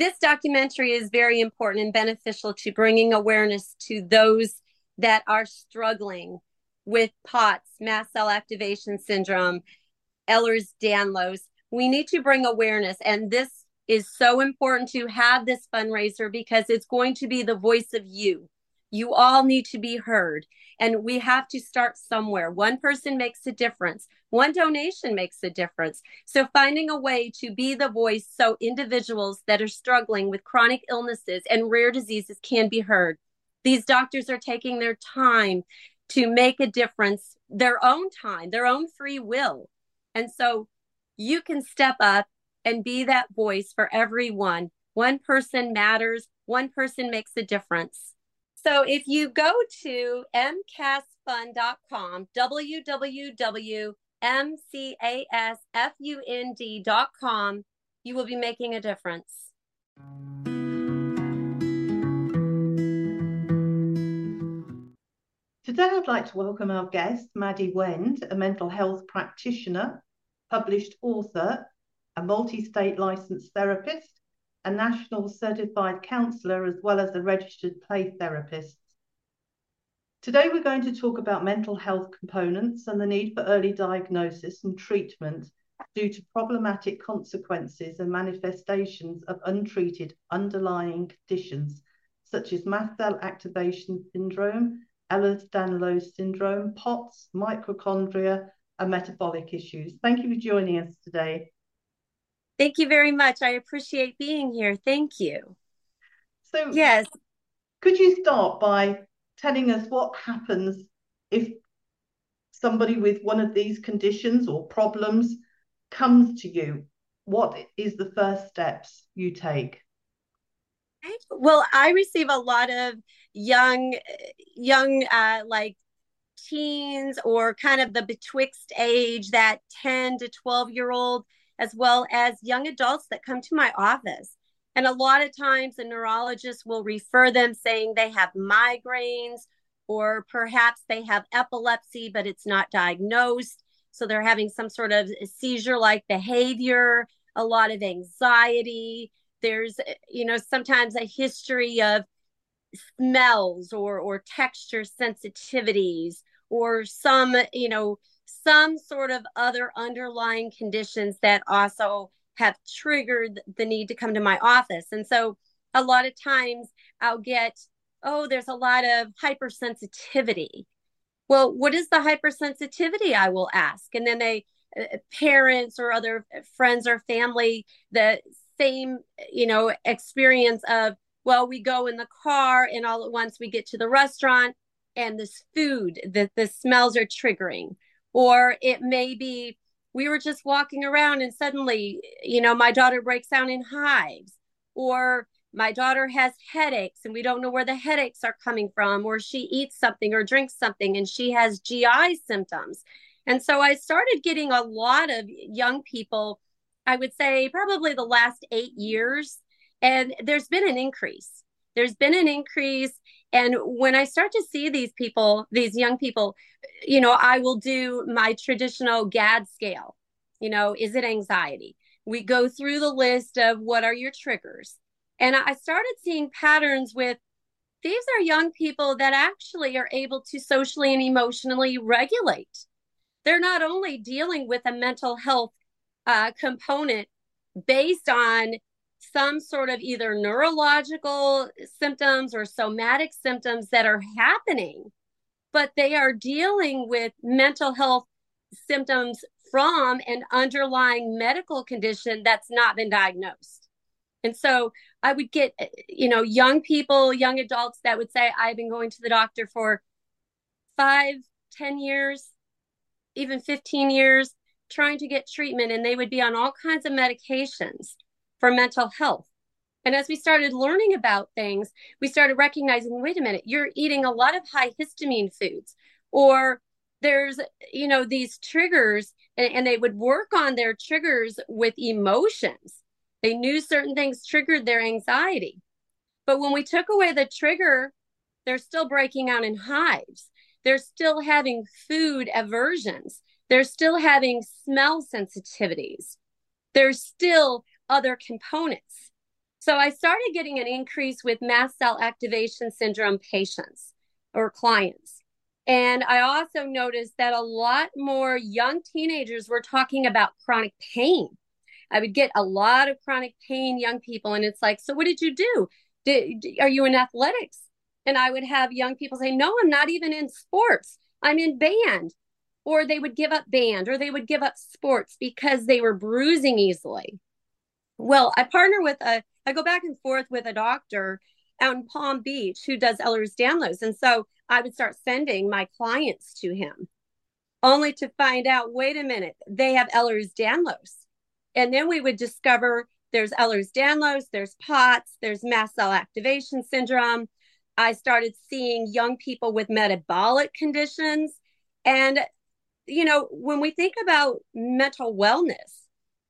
This documentary is very important and beneficial to bringing awareness to those that are struggling with POTS, mast cell activation syndrome, Ehlers Danlos. We need to bring awareness, and this is so important to have this fundraiser because it's going to be the voice of you. You all need to be heard, and we have to start somewhere. One person makes a difference, one donation makes a difference. So, finding a way to be the voice so individuals that are struggling with chronic illnesses and rare diseases can be heard. These doctors are taking their time to make a difference, their own time, their own free will. And so, you can step up and be that voice for everyone. One person matters, one person makes a difference. So if you go to mcasfund.com, www.mcasfund.com, you will be making a difference. Today, I'd like to welcome our guest, Madi Wend, a mental health practitioner, published author, a multi state licensed therapist, a national certified counsellor, as well as a registered play therapist. Today, we're going to talk about mental health components and the need for early diagnosis and treatment due to problematic consequences and manifestations of untreated underlying conditions such as mast cell activation syndrome, Ehlers-Danlos syndrome, POTS, mitochondria, and metabolic issues. Thank you for joining us today. Thank you very much. I appreciate being here. Thank you. So, yes. Could you start by telling us what happens if somebody with one of these conditions or problems comes to you? What is the first steps you take? Well, I receive a lot of young, young, uh, like teens or kind of the betwixt age, that 10 to 12 year old as well as young adults that come to my office. And a lot of times a neurologist will refer them saying they have migraines or perhaps they have epilepsy, but it's not diagnosed. So they're having some sort of seizure like behavior, a lot of anxiety. There's, you know, sometimes a history of smells or, or texture sensitivities or some, you know, some sort of other underlying conditions that also have triggered the need to come to my office. And so a lot of times I'll get, oh, there's a lot of hypersensitivity. Well, what is the hypersensitivity? I will ask. And then they, uh, parents or other friends or family, the same, you know, experience of, well, we go in the car and all at once we get to the restaurant and this food, that the smells are triggering or it may be we were just walking around and suddenly you know my daughter breaks out in hives. Or my daughter has headaches and we don't know where the headaches are coming from. Or she eats something or drinks something and she has GI symptoms. And so I started getting a lot of young people I would say probably the last 8 years. And there's been an increase there's been an increase and when I start to see these people, these young people, you know, I will do my traditional GAD scale. You know, is it anxiety? We go through the list of what are your triggers. And I started seeing patterns with these are young people that actually are able to socially and emotionally regulate. They're not only dealing with a mental health uh, component based on some sort of either neurological symptoms or somatic symptoms that are happening, but they are dealing with mental health symptoms from an underlying medical condition that's not been diagnosed. And so I would get, you know, young people, young adults that would say, I've been going to the doctor for five, ten years. even 15 years trying to get treatment, and they would be on all kinds of medications for mental health. And as we started learning about things, we started recognizing wait a minute, you're eating a lot of high histamine foods, or there's, you know, these triggers, and, and they would work on their triggers with emotions. They knew certain things triggered their anxiety. But when we took away the trigger, they're still breaking out in hives. They're still having food aversions. They're still having smell sensitivities. They're still other components. So I started getting an increase with mast cell activation syndrome patients or clients. And I also noticed that a lot more young teenagers were talking about chronic pain. I would get a lot of chronic pain, young people, and it's like, so what did you do? Did, are you in athletics? And I would have young people say, no, I'm not even in sports. I'm in band. Or they would give up band or they would give up sports because they were bruising easily. Well, I partner with a, I go back and forth with a doctor out in Palm Beach who does Ehlers Danlos. And so I would start sending my clients to him only to find out wait a minute, they have Ehlers Danlos. And then we would discover there's Ehlers Danlos, there's POTS, there's mast cell activation syndrome. I started seeing young people with metabolic conditions. And, you know, when we think about mental wellness,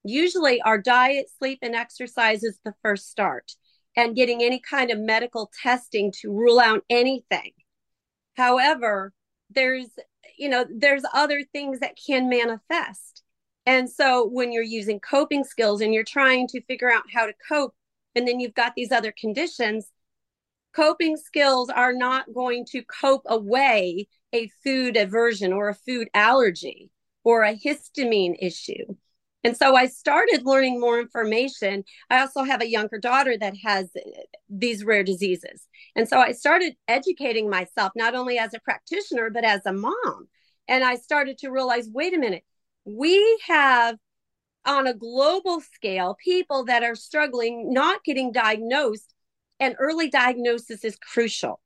usually our diet, sleep, and exercise is the first start, and getting any kind of medical testing to rule out anything. However, there's, you know, there's other things that can manifest. And so when you're using coping skills and you're trying to figure out how to cope, and then you've got these other conditions, coping skills are not going to cope away a food aversion or a food allergy or a histamine issue. And so I started learning more information. I also have a younger daughter that has uh, these rare diseases. And so I started educating myself, not only as a practitioner, but as a mom. And I started to realize wait a minute, we have on a global scale people that are struggling, not getting diagnosed, and early diagnosis is crucial.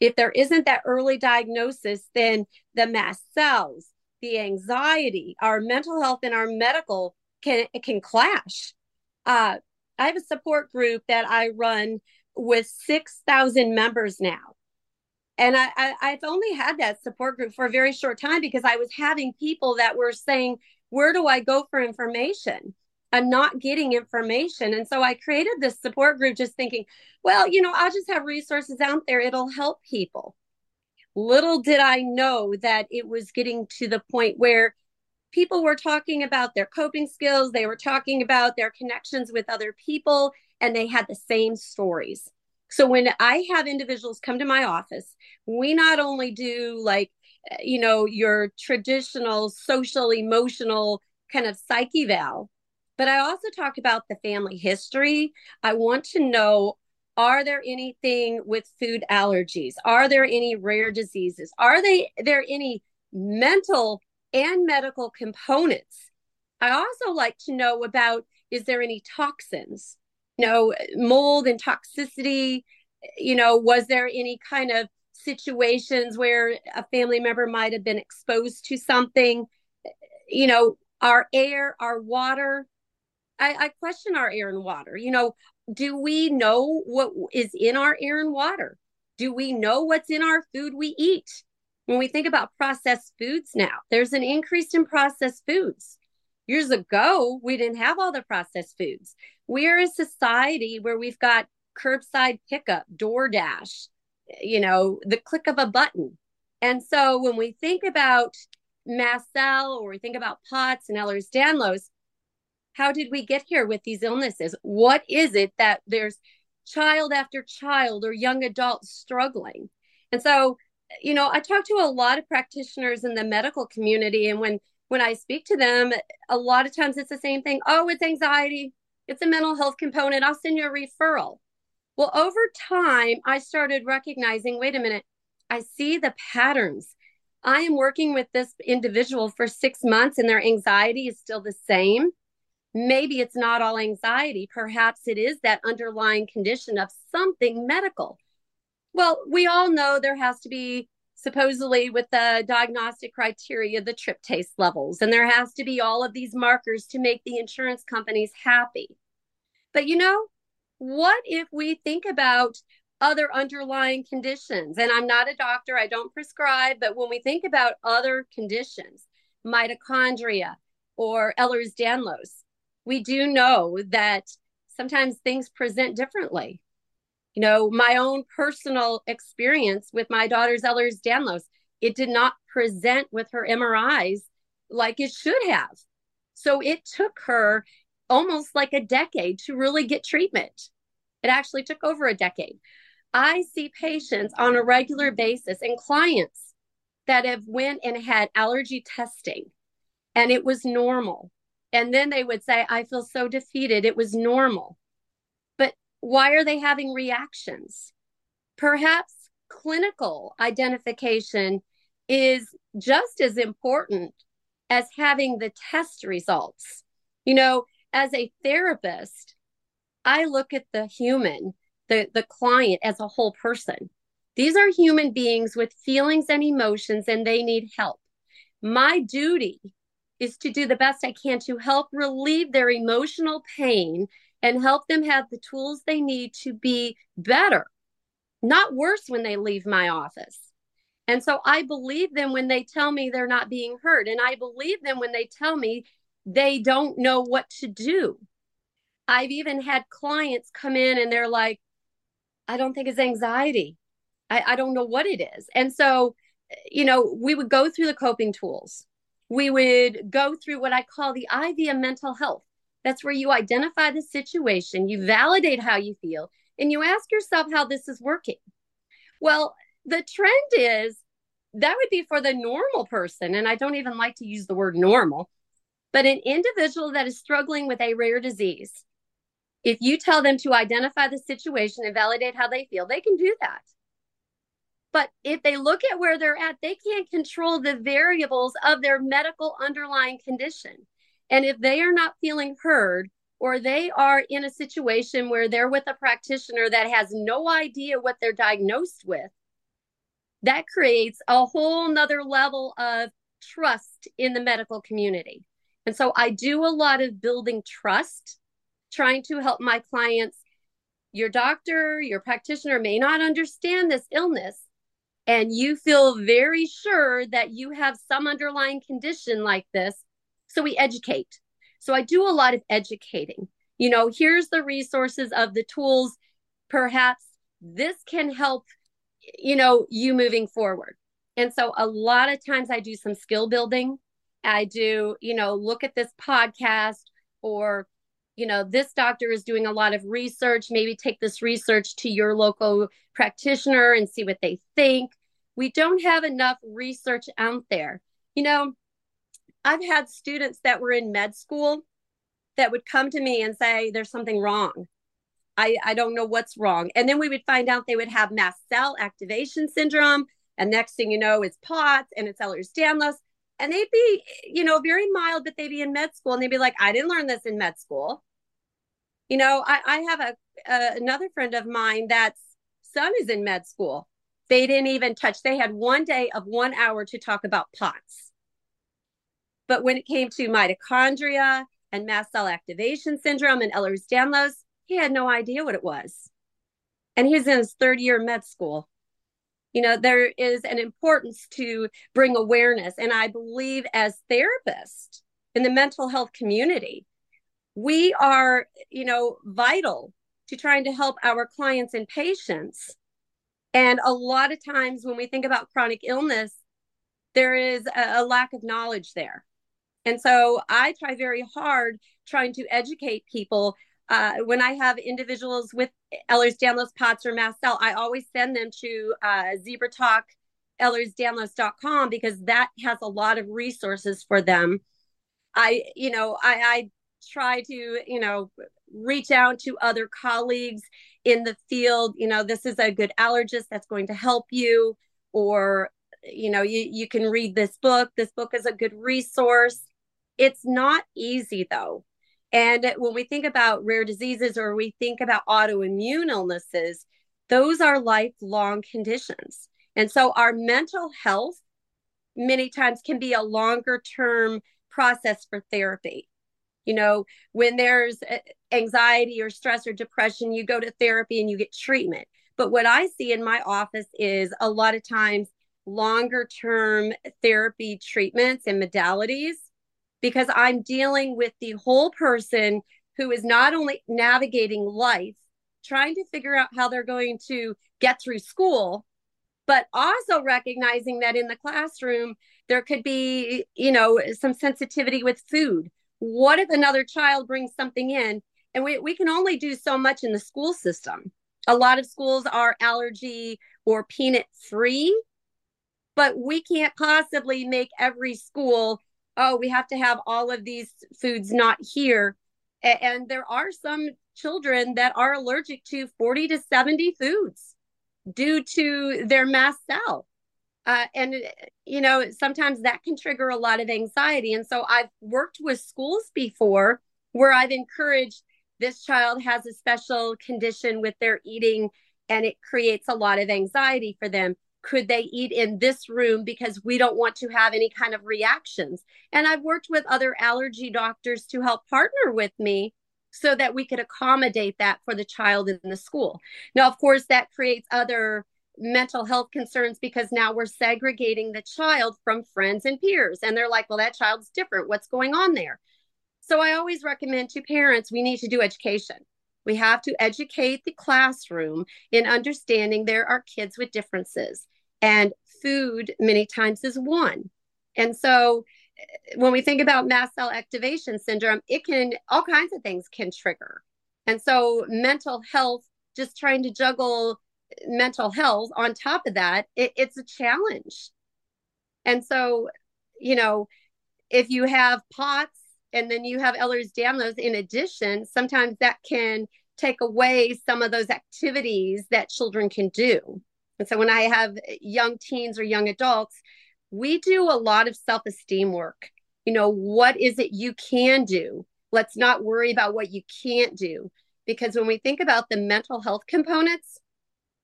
If there isn't that early diagnosis, then the mast cells, the anxiety, our mental health, and our medical can can clash. Uh, I have a support group that I run with six thousand members now, and I, I I've only had that support group for a very short time because I was having people that were saying, "Where do I go for information?" I'm not getting information. And so I created this support group just thinking, well, you know, I'll just have resources out there. It'll help people. Little did I know that it was getting to the point where people were talking about their coping skills, they were talking about their connections with other people, and they had the same stories. So when I have individuals come to my office, we not only do like, eh, you know, your traditional social, emotional kind of psych eval, but I also talk about the family history. I want to know are there anything with food allergies? Are there any rare diseases? Are they there any mental and medical components? I also like to know about is there any toxins? You know, mold and toxicity, you know, was there any kind of situations where a family member might have been exposed to something? You know, our air, our water, I, I question our air and water. You know, do we know what is in our air and water? Do we know what's in our food we eat? When we think about processed foods now, there's an increase in processed foods. Years ago, we didn't have all the processed foods. We are a society where we've got curbside pickup, DoorDash, you know, the click of a button. And so when we think about mast cell or we think about POTS and Ehlers-Danlos, how did we get here with these illnesses? What is it that there's child after child or young adults struggling? And so, you know, I talk to a lot of practitioners in the medical community, and when when I speak to them, a lot of times it's the same thing. Oh, it's anxiety. It's a mental health component. I'll send you a referral. Well, over time, I started recognizing wait a minute, I see the patterns. I am working with this individual for six months and their anxiety is still the same maybe it's not all anxiety. Perhaps it is that underlying condition of something medical. Well, we all know there has to be supposedly with the diagnostic criteria, the tryptase levels, and there has to be all of these markers to make the insurance companies happy. But you know, what if we think about other underlying conditions? And I'm not a doctor, I don't prescribe, but when we think about other conditions, mitochondria or Ehlers Danlos, we do know that sometimes things present differently. You know, my own personal experience with my daughter's Ehlers Danlos, it did not present with her MRIs like it should have. So it took her almost like a decade to really get treatment. It actually took over a decade. I see patients on a regular basis and clients that have went and had allergy testing and it was normal. And then they would say, I feel so defeated. It was normal. But why are they having reactions? Perhaps clinical identification is just as important as having the test results. You know, as a therapist, I look at the human, the, the client as a whole person. These are human beings with feelings and emotions, and they need help. My duty is to do the best I can to help relieve their emotional pain and help them have the tools they need to be better, not worse when they leave my office. And so I believe them when they tell me they're not being heard. And I believe them when they tell me they don't know what to do. I've even had clients come in and they're like, I don't think it's anxiety. I, I don't know what it is. And so, you know, we would go through the coping tools. We would go through what I call the of mental health. That's where you identify the situation, you validate how you feel, and you ask yourself how this is working. Well, the trend is that would be for the normal person. And I don't even like to use the word normal but an individual that is struggling with a rare disease, if you tell them to identify the situation and validate how they feel, they can do that. But if they look at where they're at, they can't control the variables of their medical underlying condition. And if they are not feeling heard, or they are in a situation where they're with a practitioner that has no idea what they're diagnosed with, that creates a whole nother level of trust in the medical community. And so I do a lot of building trust, trying to help my clients. Your doctor, your practitioner may not understand this illness, and you feel very sure that you have some underlying condition like this. So we educate. So I do a lot of educating. You know, here's the resources of the tools. Perhaps this can help, you know, you moving forward. And so a lot of times I do some skill building. I do, you know, look at this podcast or, you know, this doctor is doing a lot of research. Maybe take this research to your local practitioner and see what they think. We don't have enough research out there. You know, I've had students that were in med school that would come to me and say, there's something wrong. I, I don't know what's wrong. And then we would find out they would have mast cell activation syndrome. And next thing you know, it's POTS and it's Ehlers-Danlos and they'd be you know very mild but they'd be in med school and they'd be like i didn't learn this in med school you know i, I have a, a another friend of mine that's son is in med school they didn't even touch they had one day of one hour to talk about pots. But when it came to mitochondria and mast cell activation syndrome and ehlers-danlos he had no idea what it was. And he's in his third year med school. You know there is an importance to bring awareness. And i believe as therapists in the mental health community we are you know vital to trying to help our clients and patients and a lot of times when we think about chronic illness there is a, a lack of knowledge there and so i try very hard trying to educate people uh, when I have individuals with Ehlers-Danlos, POTS, or mast cell, I always send them to uh, Zebra Talk, because that has a lot of resources for them. I, you know, I, I try to, you know, reach out to other colleagues in the field. You know, this is a good allergist that's going to help you, or, you know, you, you can read this book. This book is a good resource. It's not easy though and when we think about rare diseases or we think about autoimmune illnesses, those are lifelong conditions. And so our mental health many times can be a longer term process for therapy. You know, when there's uh, anxiety or stress or depression, you go to therapy and you get treatment. But what I see in my office is a lot of times longer term therapy treatments and modalities because I'm dealing with the whole person who is not only navigating life, trying to figure out how they're going to get through school, but also recognizing that in the classroom there could be you know some sensitivity with food what if another child brings something in? And we, we can only do so much in the school system. A lot of schools are allergy or peanut free but we can't possibly make every school oh we have to have all of these foods not here. And there are some children that are allergic to 40 to 70 foods due to their mast cell. Uh, and you know sometimes that can trigger a lot of anxiety. And so i've worked with schools before where i've encouraged this child has a special condition with their eating and it creates a lot of anxiety for them. Could they eat in this room? Because we don't want to have any kind of reactions. And i've worked with other allergy doctors to help partner with me so that we could accommodate that for the child in the school. Now, of course, that creates other mental health concerns because now we're segregating the child from friends and peers. And they're like, well, that child's different. What's going on there? So I always recommend to parents, we need to do education. We have to educate the classroom in understanding there are kids with differences, and food many times is one. And so eh, when we think about mast cell activation syndrome, it can all kinds of things can trigger. And so mental health, just trying to juggle mental health on top of that, it, it's a challenge. And so, you know, if you have POTS and then you have Ehlers-Danlos in addition, sometimes that can take away some of those activities that children can do. And so when I have young teens or young adults, we do a lot of self esteem work. You know, what is it you can do? Let's not worry about what you can't do. Because when we think about the mental health components,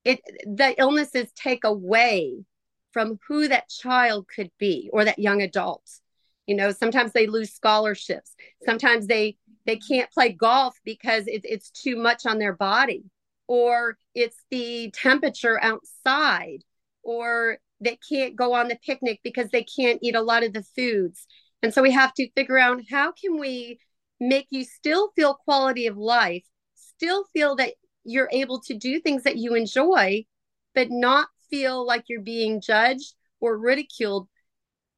it the illnesses take away from who that child could be or that young adult. You know, sometimes they lose scholarships. Sometimes they they can't play golf because it, it's too much on their body, or it's the temperature outside, or they can't go on the picnic because they can't eat a lot of the foods. And so we have to figure out how can we make you still feel quality of life, still feel that you're able to do things that you enjoy, but not feel like you're being judged or ridiculed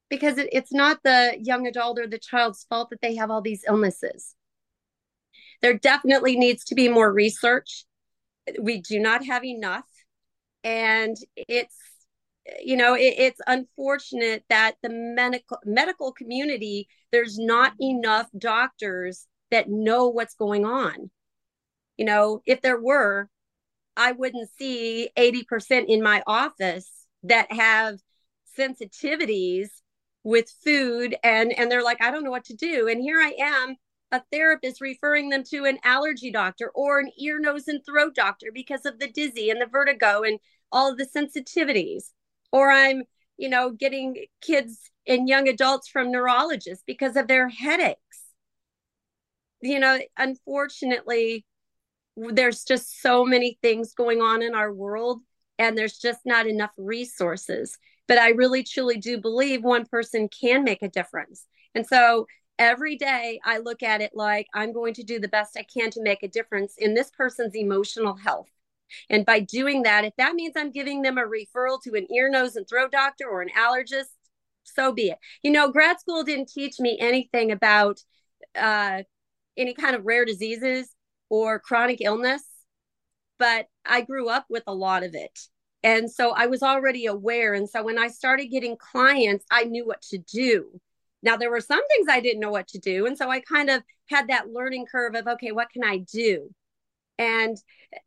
because it, it's not the young adult or the child's fault that they have all these illnesses. There definitely needs to be more research. We do not have enough. And it's you know it, it's unfortunate that the medical medical community there's not enough doctors that know what's going on you know if there were i wouldn't see 80% in my office that have sensitivities with food and and they're like i don't know what to do and here i am a therapist referring them to an allergy doctor or an ear nose and throat doctor because of the dizzy and the vertigo and all of the sensitivities or I'm, you know, getting kids and young adults from neurologists because of their headaches. You know, unfortunately, there's just so many things going on in our world, and there's just not enough resources. But I really truly do believe one person can make a difference. And so every day I look at it like I'm going to do the best I can to make a difference in this person's emotional health. And by doing that, if that means I'm giving them a referral to an ear, nose, and throat doctor or an allergist, so be it. You know, grad school didn't teach me anything about uh, any kind of rare diseases or chronic illness, but I grew up with a lot of it. And so I was already aware. And so when I started getting clients, I knew what to do. Now, there were some things I didn't know what to do. And so I kind of had that learning curve of, okay, what can I do? And,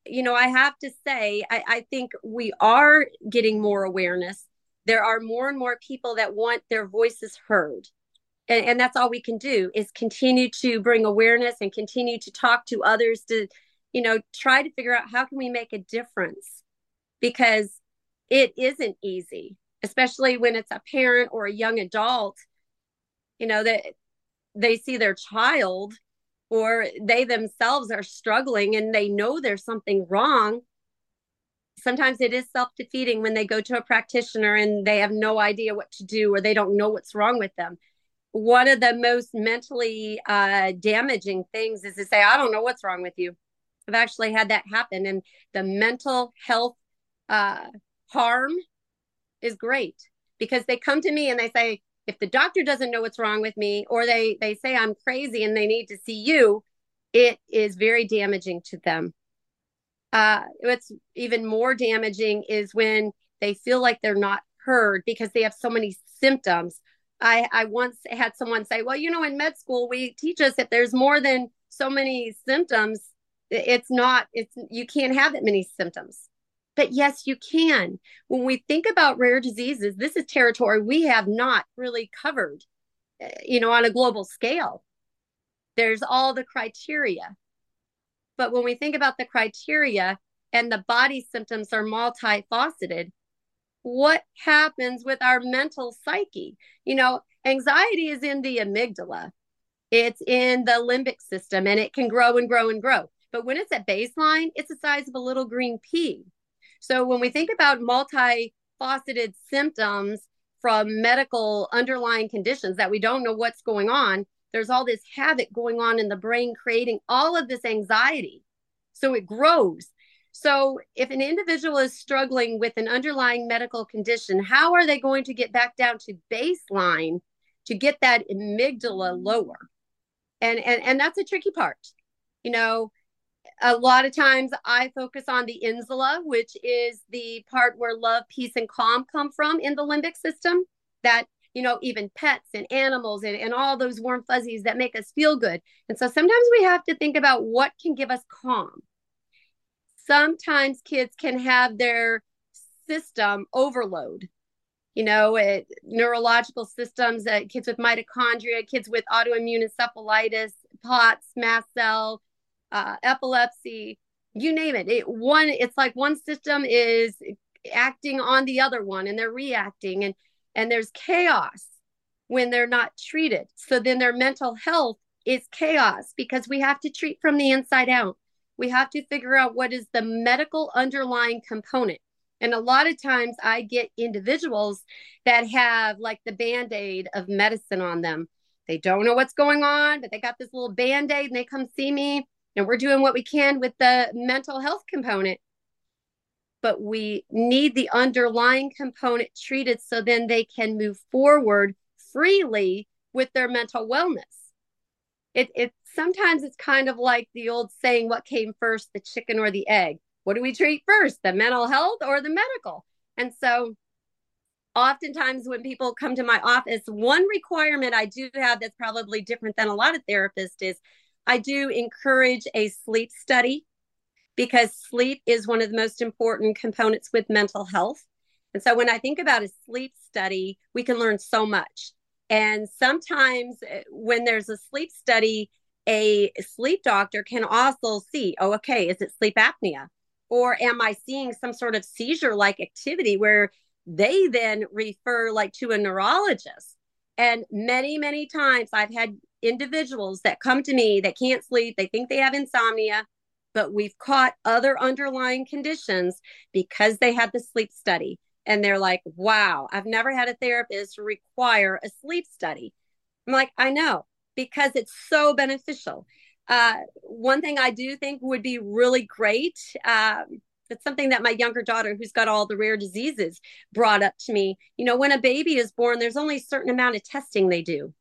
you know, I have to say, I, I think we are getting more awareness. There are more and more people that want their voices heard. And, and that's all we can do is continue to bring awareness and continue to talk to others to, you know, try to figure out how can we make a difference because it isn't easy, especially when it's a parent or a young adult, you know, that they see their child or they themselves are struggling and they know there's something wrong. Sometimes it is self defeating when they go to a practitioner and they have no idea what to do or they don't know what's wrong with them. One of the most mentally uh, damaging things is to say, I don't know what's wrong with you. I've actually had that happen. And the mental health uh, harm is great because they come to me and they say, if the doctor doesn't know what's wrong with me or they they say i'm crazy and they need to see you it is very damaging to them uh, what's even more damaging is when they feel like they're not heard because they have so many symptoms i i once had someone say well you know in med school we teach us if there's more than so many symptoms it's not it's you can't have that many symptoms but yes, you can. When we think about rare diseases, this is territory we have not really covered, eh, you know, on a global scale. There's all the criteria. But when we think about the criteria and the body symptoms are multifaceted, what happens with our mental psyche? You know, anxiety is in the amygdala, it's in the limbic system, and it can grow and grow and grow. But when it's at baseline, it's the size of a little green pea. So when we think about multifaceted symptoms from medical underlying conditions that we don't know what's going on, there's all this havoc going on in the brain, creating all of this anxiety. So it grows. So if an individual is struggling with an underlying medical condition, how are they going to get back down to baseline to get that amygdala lower? And and and that's a tricky part. You know, a lot of times I focus on the insula, which is the part where love, peace, and calm come from in the limbic system. That, you know, even pets and animals and, and all those warm fuzzies that make us feel good. And so sometimes we have to think about what can give us calm. Sometimes kids can have their system overload. You know, it, neurological systems, uh, kids with mitochondria, kids with autoimmune encephalitis, POTS, mast cell, uh, epilepsy, you name it. It one, it's like one system is acting on the other one, and they're reacting, and and there's chaos when they're not treated. So then their mental health is chaos because we have to treat from the inside out. We have to figure out what is the medical underlying component. And a lot of times I get individuals that have like the band aid of medicine on them. They don't know what's going on, but they got this little band aid and they come see me and we're doing what we can with the mental health component but we need the underlying component treated so then they can move forward freely with their mental wellness it, it sometimes it's kind of like the old saying what came first the chicken or the egg what do we treat first the mental health or the medical and so oftentimes when people come to my office one requirement i do have that's probably different than a lot of therapists is I do encourage a sleep study because sleep is one of the most important components with mental health. And so when I think about a sleep study, we can learn so much. And sometimes eh, when there's a sleep study, a sleep doctor can also see, oh, okay, is it sleep apnea? Or am I seeing some sort of seizure like activity where they then refer like to a neurologist? And many, many times I've had individuals that come to me that can't sleep, they think they have insomnia, but we've caught other underlying conditions because they had the sleep study. And they're like, wow, I've never had a therapist require a sleep study. I'm like, I know, because it's so beneficial. Uh, one thing I do think would be really great. Um, something that my younger daughter, who's got all the rare diseases, brought up to me. You know, when a baby is born, there's only a certain amount of testing they do.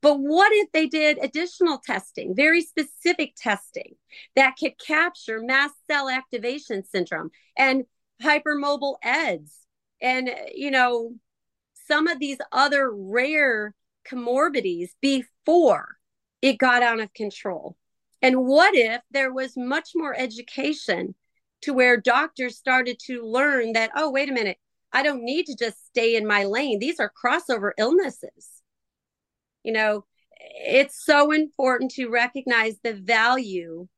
But what if they did additional testing, very specific testing that could capture mast cell activation syndrome and hypermobile EDS and, you know, some of these other rare comorbidities before it got out of control? And what if there was much more education to where doctors started to learn that, oh, wait a minute, I don't need to just stay in my lane. These are crossover illnesses you know it's so important to recognize the value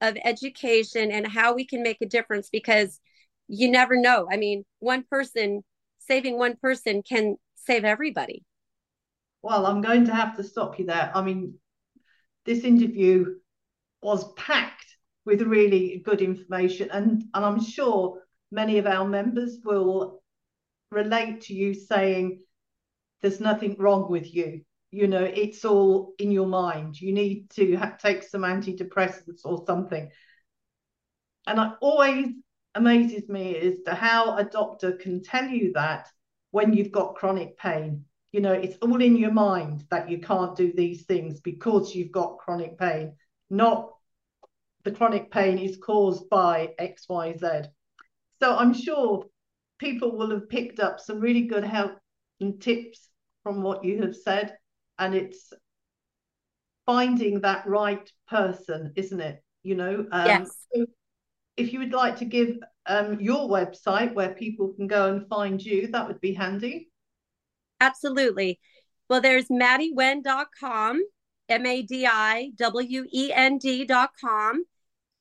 of education and how we can make a difference because you never know. I mean, one person saving one person can save everybody. Well, I'm going to have to stop you there. I mean, this interview was packed with really good information, and, and I'm sure many of our members will relate to you saying there's nothing wrong with you. You know, it's all in your mind. You need to ha- take some antidepressants or something. And it always amazes me as to how a doctor can tell you that when you've got chronic pain. You know, it's all in your mind that you can't do these things because you've got chronic pain, not the chronic pain is caused by XYZ. So I'm sure people will have picked up some really good help and tips from what you have said. And it's finding that right person, isn't it? You know, um, yes. So if you would like to give um, your website where people can go and find you, that would be handy. Absolutely. Well, there's madiwend.com, M A D I W E N D.com.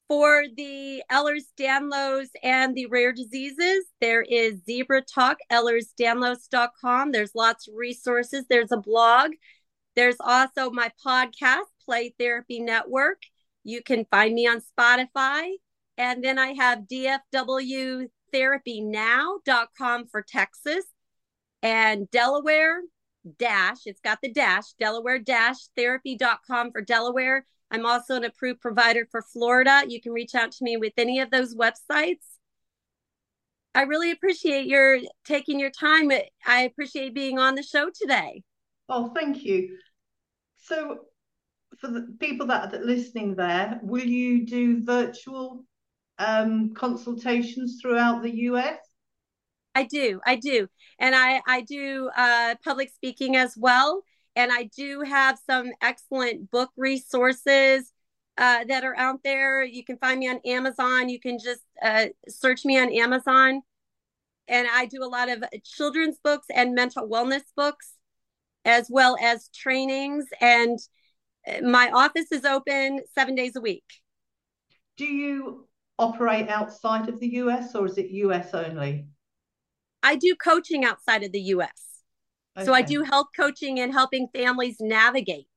For the Ehlers-Danlos and the rare diseases, there is Zebra Talk, EhlersDanlos.com. There's lots of resources. There's a blog. There's also my podcast, Play Therapy Network. You can find me on Spotify. And then I have DFWTherapyNow.com for Texas and Delaware dash, it's got the dash, Delaware dash therapy.com for Delaware I'm also an approved provider for Florida. You can reach out to me with any of those websites. I really appreciate your taking your time. I appreciate being on the show today. Oh, thank you. So, for the people that are listening there, will you do virtual um, consultations throughout the US? I do, I do, and I I do uh, public speaking as well. And I do have some excellent book resources uh, that are out there. You can find me on Amazon. You can just uh, search me on Amazon. And I do a lot of children's books and mental wellness books, as well as trainings. And uh, my office is open seven days a week. Do you operate outside of the US or is it US only? I do coaching outside of the US. Okay. So I do health coaching and helping families navigate.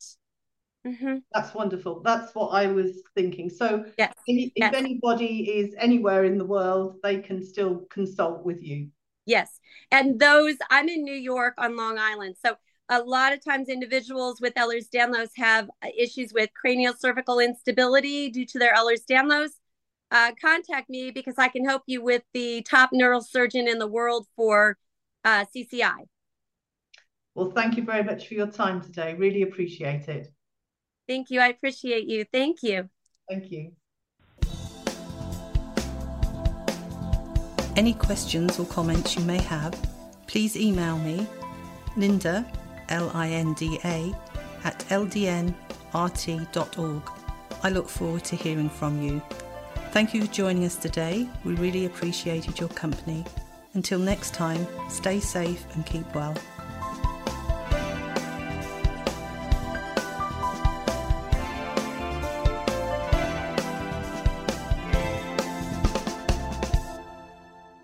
Mm-hmm. That's wonderful. That's what I was thinking. So yes. if yes. anybody is anywhere in the world, they can still consult with you. Yes. And those, I'm in New York on Long Island. So a lot of times individuals with Ehlers-Danlos have uh, issues with cranial cervical instability due to their Ehlers-Danlos. Uh, contact me because I can help you with the top neurosurgeon in the world for uh, CCI. Well, thank you very much for your time today. Really appreciate it. Thank you. I appreciate you. Thank you. Thank you. Any questions or comments you may have, please email me, Linda, L I N D A, at ldnrt.org. I look forward to hearing from you. Thank you for joining us today. We really appreciated your company. Until next time, stay safe and keep well.